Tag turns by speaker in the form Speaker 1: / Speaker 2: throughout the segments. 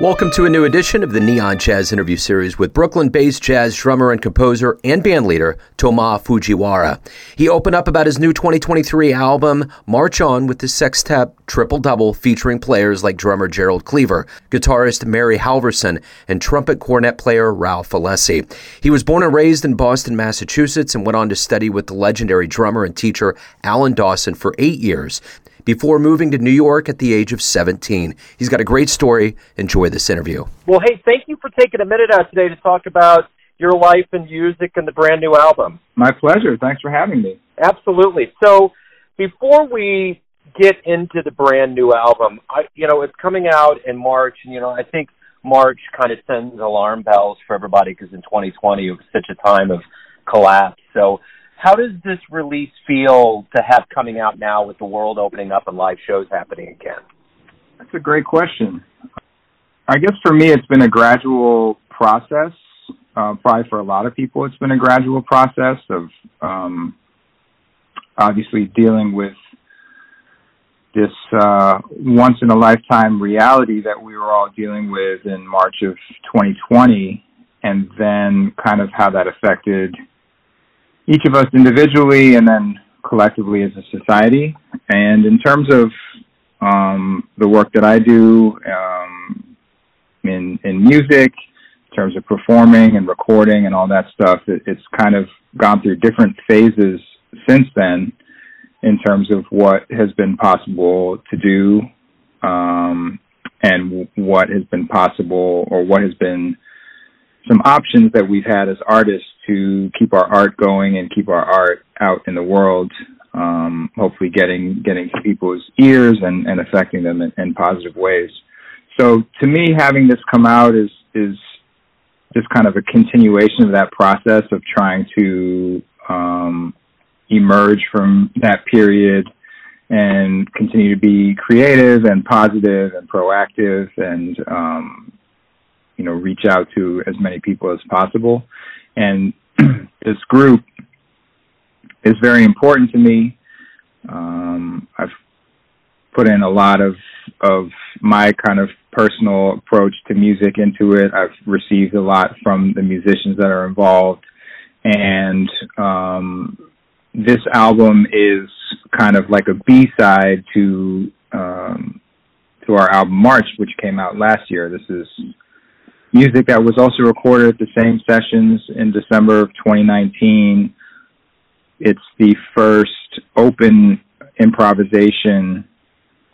Speaker 1: Welcome to a new edition of the Neon Jazz interview series with Brooklyn based jazz drummer and composer and bandleader Toma Fujiwara. He opened up about his new 2023 album, March On, with the sextet Triple Double featuring players like drummer Gerald Cleaver, guitarist Mary Halvorson, and trumpet cornet player Ralph Alessi. He was born and raised in Boston, Massachusetts, and went on to study with the legendary drummer and teacher Alan Dawson for eight years before moving to New York at the age of 17. He's got a great story. Enjoy this interview.
Speaker 2: Well, hey, thank you for taking a minute out today to talk about your life and music and the brand new album.
Speaker 3: My pleasure. Thanks for having me.
Speaker 2: Absolutely. So, before we get into the brand new album, I, you know, it's coming out in March, and you know, I think March kind of sends alarm bells for everybody because in 2020 it was such a time of collapse. So, how does this release feel to have coming out now with the world opening up and live shows happening again?
Speaker 3: That's a great question. I guess for me, it's been a gradual process. Uh, probably for a lot of people, it's been a gradual process of um, obviously dealing with this uh, once in a lifetime reality that we were all dealing with in March of 2020, and then kind of how that affected each of us individually and then collectively as a society. And in terms of um, the work that I do um, in in music, in terms of performing and recording and all that stuff, it, it's kind of gone through different phases since then in terms of what has been possible to do um, and what has been possible or what has been some options that we've had as artists to keep our art going and keep our art out in the world, um, hopefully getting getting people's ears and, and affecting them in, in positive ways. So to me, having this come out is is just kind of a continuation of that process of trying to um, emerge from that period and continue to be creative and positive and proactive and um, you know reach out to as many people as possible and this group is very important to me. Um, I've put in a lot of of my kind of personal approach to music into it. I've received a lot from the musicians that are involved, and um, this album is kind of like a B side to um, to our album March, which came out last year. This is music that was also recorded at the same sessions in December of 2019. It's the first open improvisation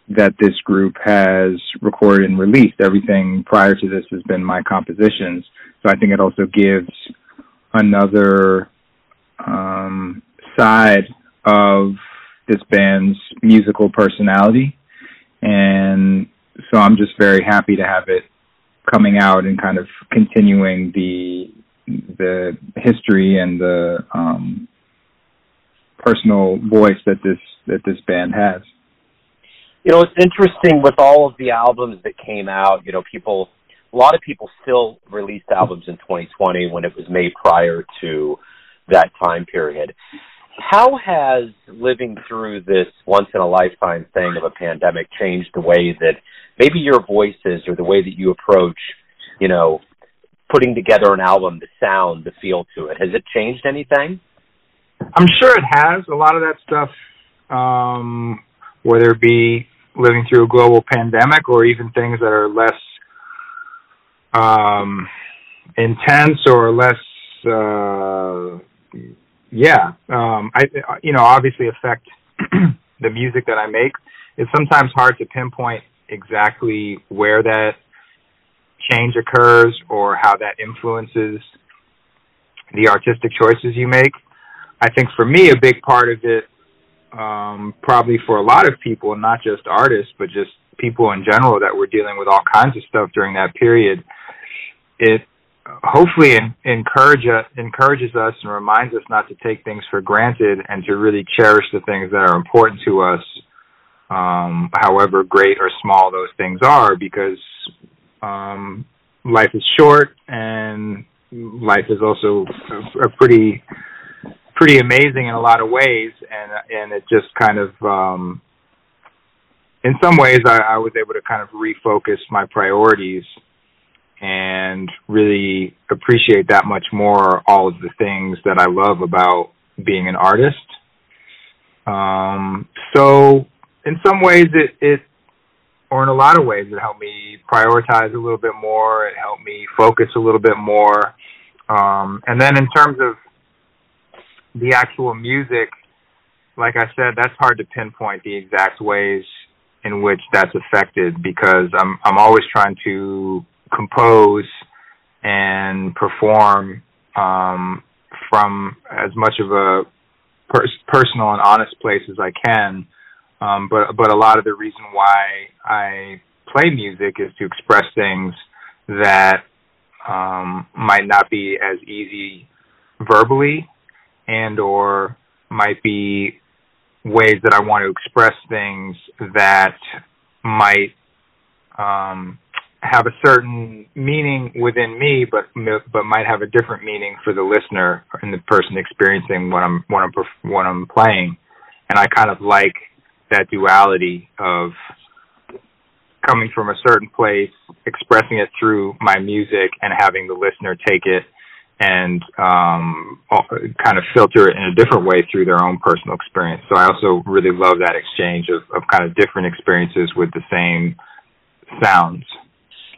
Speaker 3: that this group has recorded and released. Everything prior to this has been my compositions. So I think it also gives another um, side of this band's musical personality. And so I'm just very happy to have it coming out and kind of continuing the the history and the um, personal voice that this that this band has.
Speaker 2: You know, it's interesting with all of the albums that came out. You know, people, a lot of people still released albums in 2020 when it was made prior to that time period. How has living through this once in a lifetime thing of a pandemic changed the way that maybe your voices or the way that you approach, you know, putting together an album, the sound, the feel to it. Has it changed anything?
Speaker 3: I'm sure it has. A lot of that stuff, um, whether it be living through a global pandemic or even things that are less um, intense or less, uh, yeah, um, I, you know, obviously affect the music that I make. It's sometimes hard to pinpoint exactly where that change occurs or how that influences the artistic choices you make. I think for me, a big part of it, um, probably for a lot of people, not just artists, but just people in general that were dealing with all kinds of stuff during that period, it hopefully encourage encourages us and reminds us not to take things for granted and to really cherish the things that are important to us um, however great or small those things are, because um, life is short and life is also a pretty pretty amazing in a lot of ways, and and it just kind of um, in some ways I, I was able to kind of refocus my priorities and really appreciate that much more all of the things that I love about being an artist. Um, so in some ways it, it, or in a lot of ways it helped me prioritize a little bit more. It helped me focus a little bit more. Um, and then in terms of the actual music, like I said, that's hard to pinpoint the exact ways in which that's affected because I'm I'm always trying to compose and perform um, from as much of a per- personal and honest place as I can. Um, but but a lot of the reason why I play music is to express things that um, might not be as easy verbally and or might be ways that I want to express things that might um, have a certain meaning within me, but but might have a different meaning for the listener and the person experiencing what I'm what I'm what I'm playing. And I kind of like that duality of coming from a certain place, expressing it through my music, and having the listener take it and um, kind of filter it in a different way through their own personal experience. So I also really love that exchange of, of kind of different experiences with the same sounds.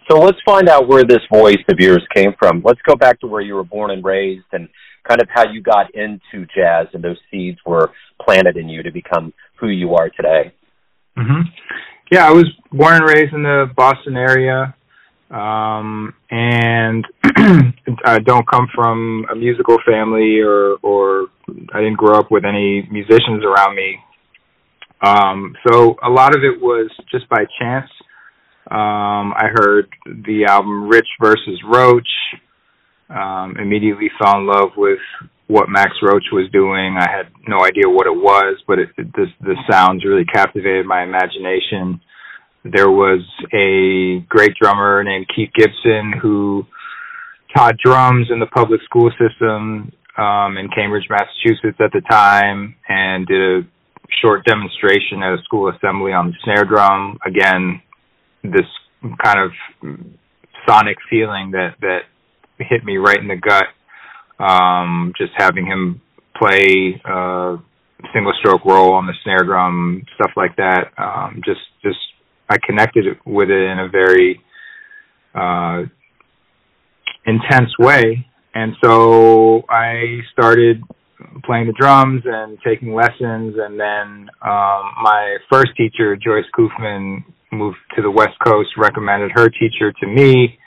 Speaker 2: So let's find out where this voice of yours came from. Let's go back to where you were born and raised and kind of how you got into jazz and those seeds were planted in you to become who you are today.
Speaker 3: Mm-hmm. Yeah, I was born and raised in the Boston area um, and I don't come from a musical family or or I didn't grow up with any musicians around me. Um, so a lot of it was just by chance. Um, I heard the album Rich versus Roach. Um, immediately fell in love with what Max Roach was doing. I had no idea what it was, but it, it, the the sounds really captivated my imagination. There was a great drummer named Keith Gibson who taught drums in the public school system um, in Cambridge, Massachusetts at the time, and did a short demonstration at a school assembly on the snare drum. Again, this kind of sonic feeling that that hit me right in the gut. Um, just having him play uh, single stroke roll on the snare drum, stuff like that. Um, just just I connected with it in a very uh, intense way, and so I started playing the drums and taking lessons. And then um, my first teacher, Joyce Koofman, moved to the West Coast, recommended her teacher to me.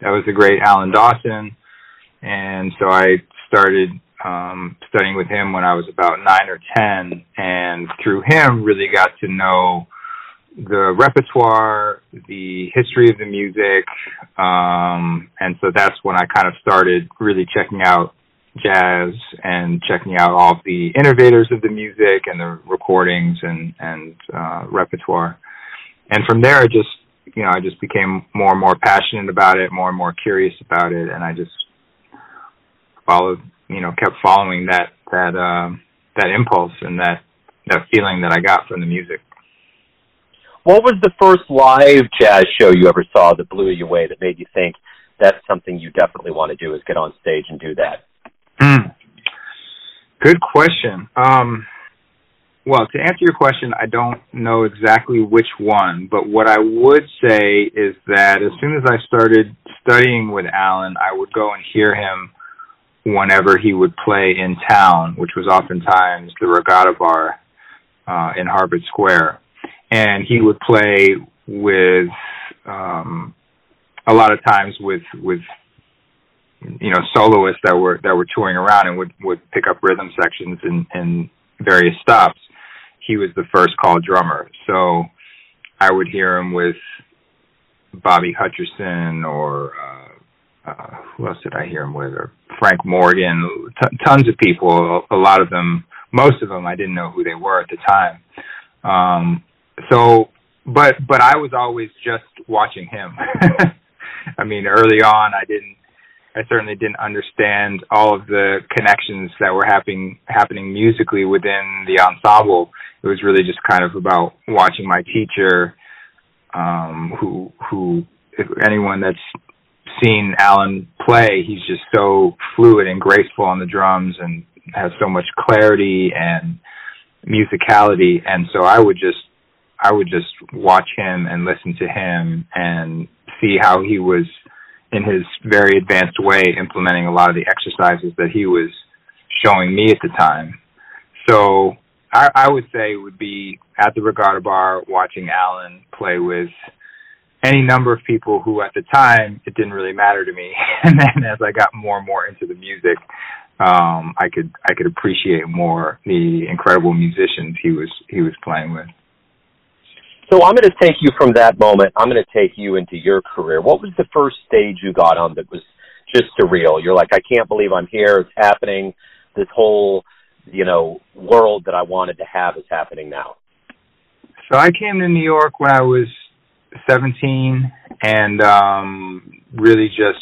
Speaker 3: That was the great Alan Dawson, and so I started um, studying with him when I was about nine or ten, and through him, really got to know the repertoire, the history of the music, um, and so that's when I kind of started really checking out jazz and checking out all the innovators of the music and the recordings and and uh, repertoire. And from there, I just you know I just became more and more passionate about it, more and more curious about it, and I just followed you know kept following that that uh, that impulse and that that feeling that I got from the music.
Speaker 2: What was the first live jazz show you ever saw that blew you away, that made you think that's something you definitely want to do is get on stage and do that?
Speaker 3: Mm. Good question. Um, well, to answer your question, I don't know exactly which one, but what I would say is that as soon as I started studying with Alan, I would go and hear him whenever he would play in town, which was oftentimes the Regatta Bar uh, in Harvard Square. And he would play with um a lot of times with with you know soloists that were that were touring around and would would pick up rhythm sections in in various stops he was the first call drummer so i would hear him with bobby hutcherson or uh, uh who else did i hear him with or frank morgan t- tons of people a lot of them most of them i didn't know who they were at the time um so but but I was always just watching him. I mean, early on, I didn't. I certainly didn't understand all of the connections that were happening happening musically within the ensemble. It was really just kind of about watching my teacher, um, who who if anyone that's seen Alan play, he's just so fluid and graceful on the drums and has so much clarity and musicality. And so I would just, I would just watch him and listen to him and see how he was in his very advanced way implementing a lot of the exercises that he was showing me at the time. So I, I would say it would be at the Regatta Bar watching Alan play with any number of people who at the time it didn't really matter to me and then as I got more and more into the music um I could I could appreciate more the incredible musicians he was he was playing with.
Speaker 2: So I'm going to take you from that moment. I'm going to take you into your career. What was the first stage you got on that was just surreal? You're like, I can't believe I'm here. It's happening. This whole, you know, world that I wanted to have is happening now.
Speaker 3: So I came to New York when I was 17 and um really just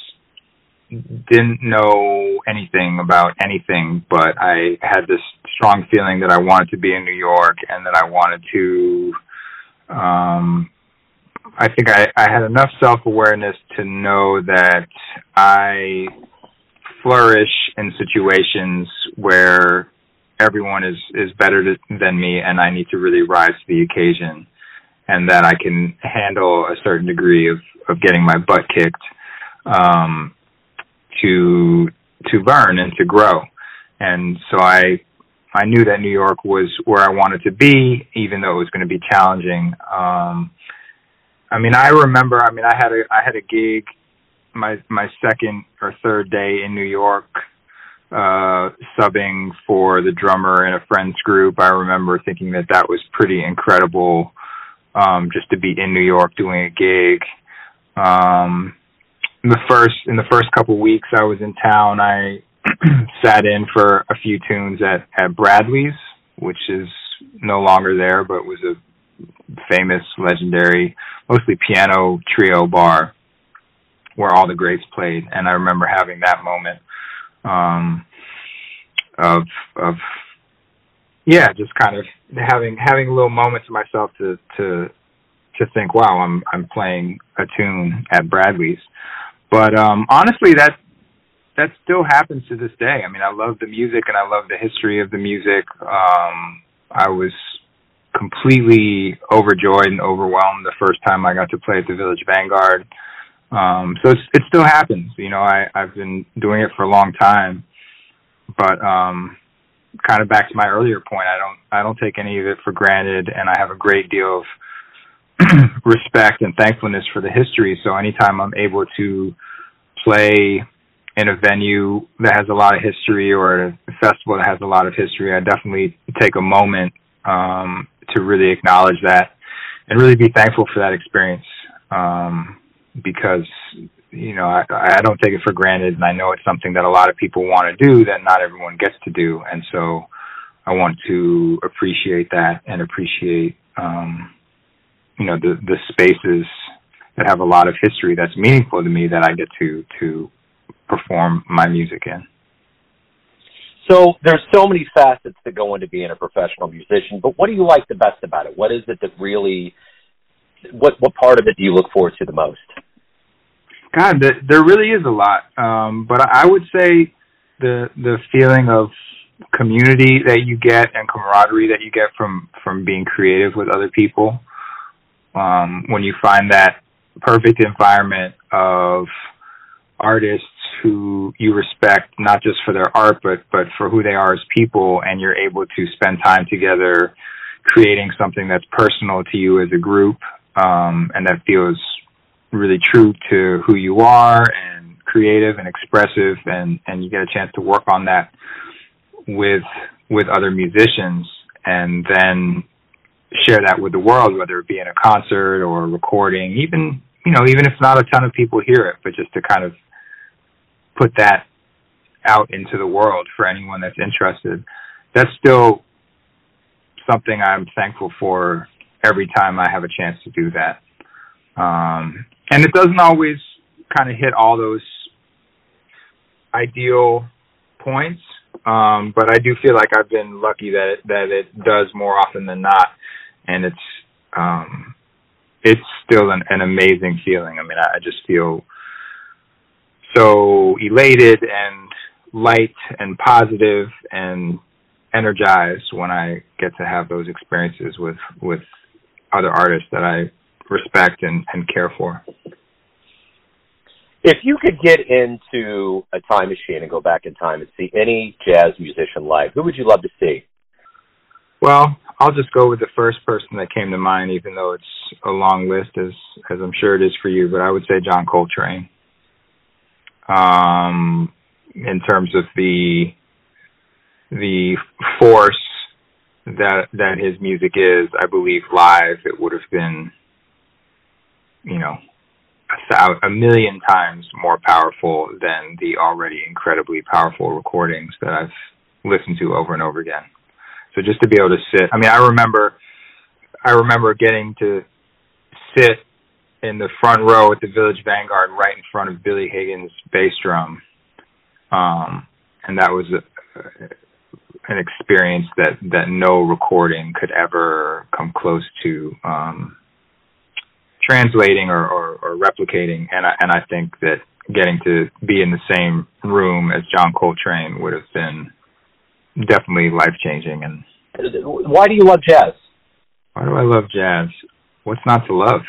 Speaker 3: didn't know anything about anything but I had this strong feeling that I wanted to be in New York and that I wanted to um I think I, I had enough self awareness to know that I flourish in situations where everyone is is better to, than me and I need to really rise to the occasion and that I can handle a certain degree of, of getting my butt kicked um, to to learn and to grow. And so I I knew that New York was where I wanted to be, even though it was going to be challenging. Um, I mean, I remember. I mean, I had a I had a gig my my second or third day in New York uh subbing for the drummer in a friend's group i remember thinking that that was pretty incredible um, just to be in New York doing a gig. Um, in the first in the first couple weeks I was in town, I sat in for a few tunes at at Bradley's, which is no longer there, but was a famous, legendary, mostly piano trio bar where all the greats played. And I remember having that moment um, of of yeah, just kind of having having a little moment to myself to to to think, wow, I'm I'm playing a tune at Bradley's. But um honestly that that still happens to this day. I mean, I love the music and I love the history of the music. Um I was completely overjoyed and overwhelmed the first time I got to play at the Village Vanguard. Um so it still happens. You know, I I've been doing it for a long time. But um kind of back to my earlier point, I don't I don't take any of it for granted, and I have a great deal of respect and thankfulness for the history. So anytime I'm able to play in a venue that has a lot of history or a festival that has a lot of history, I definitely take a moment um, to really acknowledge that and really be thankful for that experience. Um, because you know, I, I don't take it for granted, and I know it's something that a lot of people want to do that not everyone gets to do, and so I want to appreciate that and appreciate, um, you know, the the spaces that have a lot of history that's meaningful to me that I get to to perform my music in.
Speaker 2: So there's so many facets that go into being a professional musician, but what do you like the best about it? What is it that really what what part of it do you look forward to the most?
Speaker 3: God, there, there really is a lot. Um, but I would say the the feeling of community that you get and camaraderie that you get from from being creative with other people. Um, when you find that perfect environment of artists who you respect not just for their art but but for who they are as people and you're able to spend time together creating something that's personal to you as a group um, and that feels really true to who you are and creative and expressive and and you get a chance to work on that with with other musicians and then share that with the world whether it be in a concert or a recording even you know even if not a ton of people hear it but just to kind of put that out into the world for anyone that's interested that's still something i'm thankful for every time i have a chance to do that um, and it doesn't always kind of hit all those ideal points. Um, but I do feel like I've been lucky that it, that it does more often than not, and it's um, it's still an, an amazing feeling. I mean, I, I just feel so elated and light and positive and energized when I get to have those experiences with with other artists that I respect and, and care for.
Speaker 2: If you could get into a time machine and go back in time and see any jazz musician live, who would you love to see?
Speaker 3: Well, I'll just go with the first person that came to mind, even though it's a long list, as as I'm sure it is for you. But I would say John Coltrane. Um, in terms of the the force that that his music is, I believe live it would have been, you know, a, a million times more powerful than the already incredibly powerful recordings that I've listened to over and over again. So just to be able to sit, I mean, I remember, I remember getting to sit in the front row at the Village Vanguard, right in front of Billy Higgins' bass drum, um, and that was a, an experience that that no recording could ever come close to um, translating or, or, or replicating. And I, and I think that getting to be in the same room as John Coltrane would have been definitely life changing. And
Speaker 2: why do you love jazz?
Speaker 3: Why do I love jazz? What's not to love?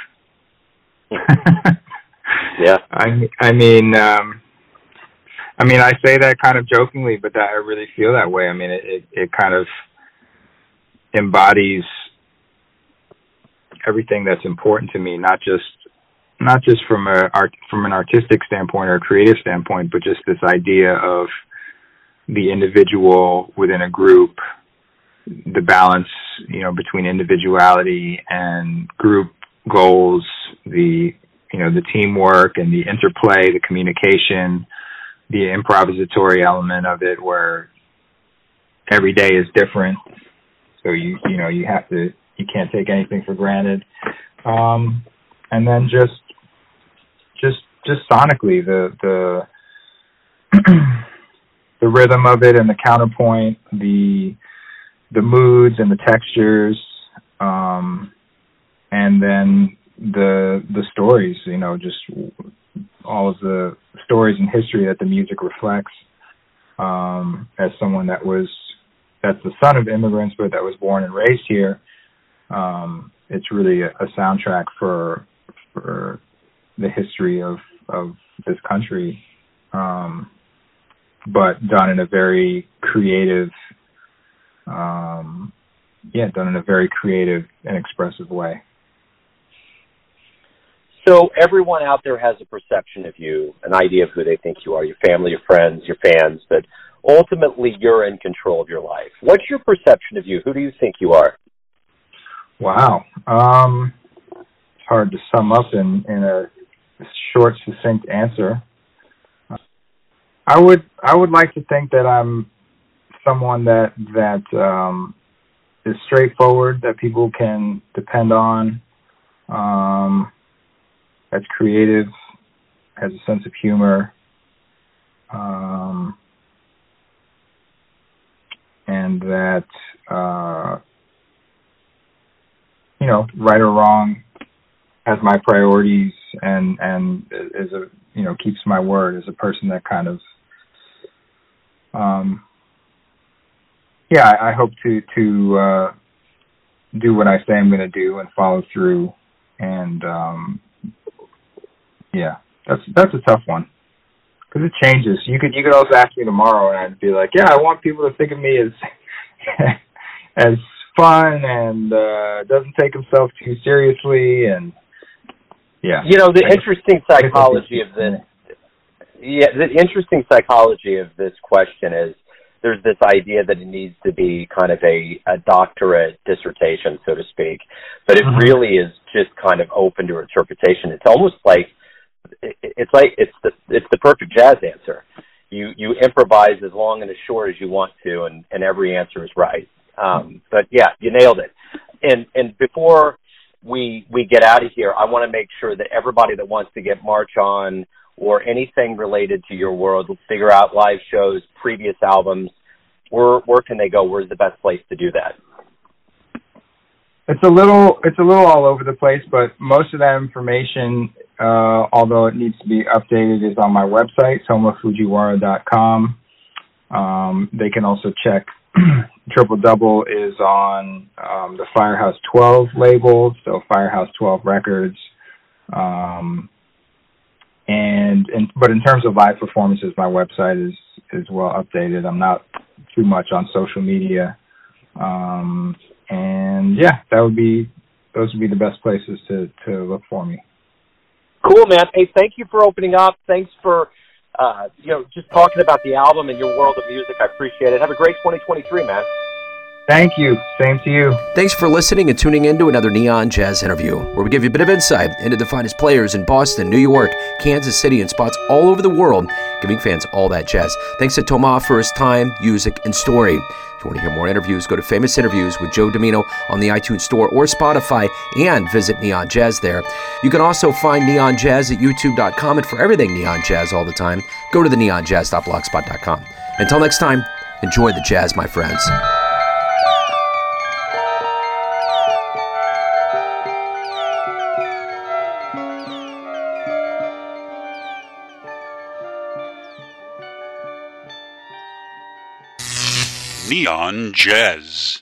Speaker 2: yeah.
Speaker 3: I I mean um I mean I say that kind of jokingly, but that I really feel that way. I mean it it, it kind of embodies everything that's important to me, not just not just from a art from an artistic standpoint or a creative standpoint, but just this idea of the individual within a group, the balance, you know, between individuality and group goals, the you know, the teamwork and the interplay, the communication, the improvisatory element of it where every day is different. So you you know, you have to you can't take anything for granted. Um and then just just just sonically the the the rhythm of it and the counterpoint, the the moods and the textures, um, and then the the stories. You know, just all of the stories and history that the music reflects. Um, as someone that was that's the son of immigrants, but that was born and raised here, um, it's really a, a soundtrack for for the history of of this country. Um, but done in a very creative um yeah done in a very creative and expressive way
Speaker 2: so everyone out there has a perception of you an idea of who they think you are your family your friends your fans but ultimately you're in control of your life. What's your perception of you? Who do you think you are?
Speaker 3: Wow. Um it's hard to sum up in in a short succinct answer. I would I would like to think that I'm someone that that um, is straightforward, that people can depend on, um, that's creative, has a sense of humor, um, and that uh, you know, right or wrong, has my priorities and and is a you know keeps my word as a person that kind of um, yeah, I, I hope to to uh, do what I say I'm going to do and follow through. And um, yeah, that's that's a tough one because it changes. You could you could also ask me tomorrow, and I'd be like, yeah, I want people to think of me as as fun and uh, doesn't take himself too seriously, and yeah.
Speaker 2: You know the I interesting psychology of this yeah, the interesting psychology of this question is there's this idea that it needs to be kind of a, a doctorate dissertation, so to speak, but it mm-hmm. really is just kind of open to interpretation. It's almost like it's like it's the it's the perfect jazz answer. You you improvise as long and as short as you want to, and and every answer is right. Um, but yeah, you nailed it. And and before we we get out of here, I want to make sure that everybody that wants to get March on or anything related to your world, figure out live shows, previous albums, where where can they go? Where's the best place to do that?
Speaker 3: It's a little it's a little all over the place, but most of that information uh, although it needs to be updated, is on my website, tomasfujiwara.com. Um, they can also check Triple Double is on um, the Firehouse 12 label, so Firehouse 12 Records. Um, and, and but in terms of live performances, my website is is well updated. I'm not too much on social media, um, and yeah, that would be those would be the best places to to look for me.
Speaker 2: Cool, man. Hey, thank you for opening up. Thanks for uh, you know just talking about the album and your world of music. I appreciate it. Have a great 2023, man.
Speaker 3: Thank you. Same to you.
Speaker 1: Thanks for listening and tuning in to another Neon Jazz interview, where we give you a bit of insight into the finest players in Boston, New York, Kansas City, and spots all over the world, giving fans all that jazz. Thanks to Toma for his time, music, and story. You want to hear more interviews, go to Famous Interviews with Joe Dimino on the iTunes Store or Spotify and visit Neon Jazz there. You can also find Neon Jazz at youtube.com and for everything Neon Jazz all the time, go to the neonjazz.blogspot.com. Until next time, enjoy the jazz, my friends.
Speaker 4: Neon Jazz.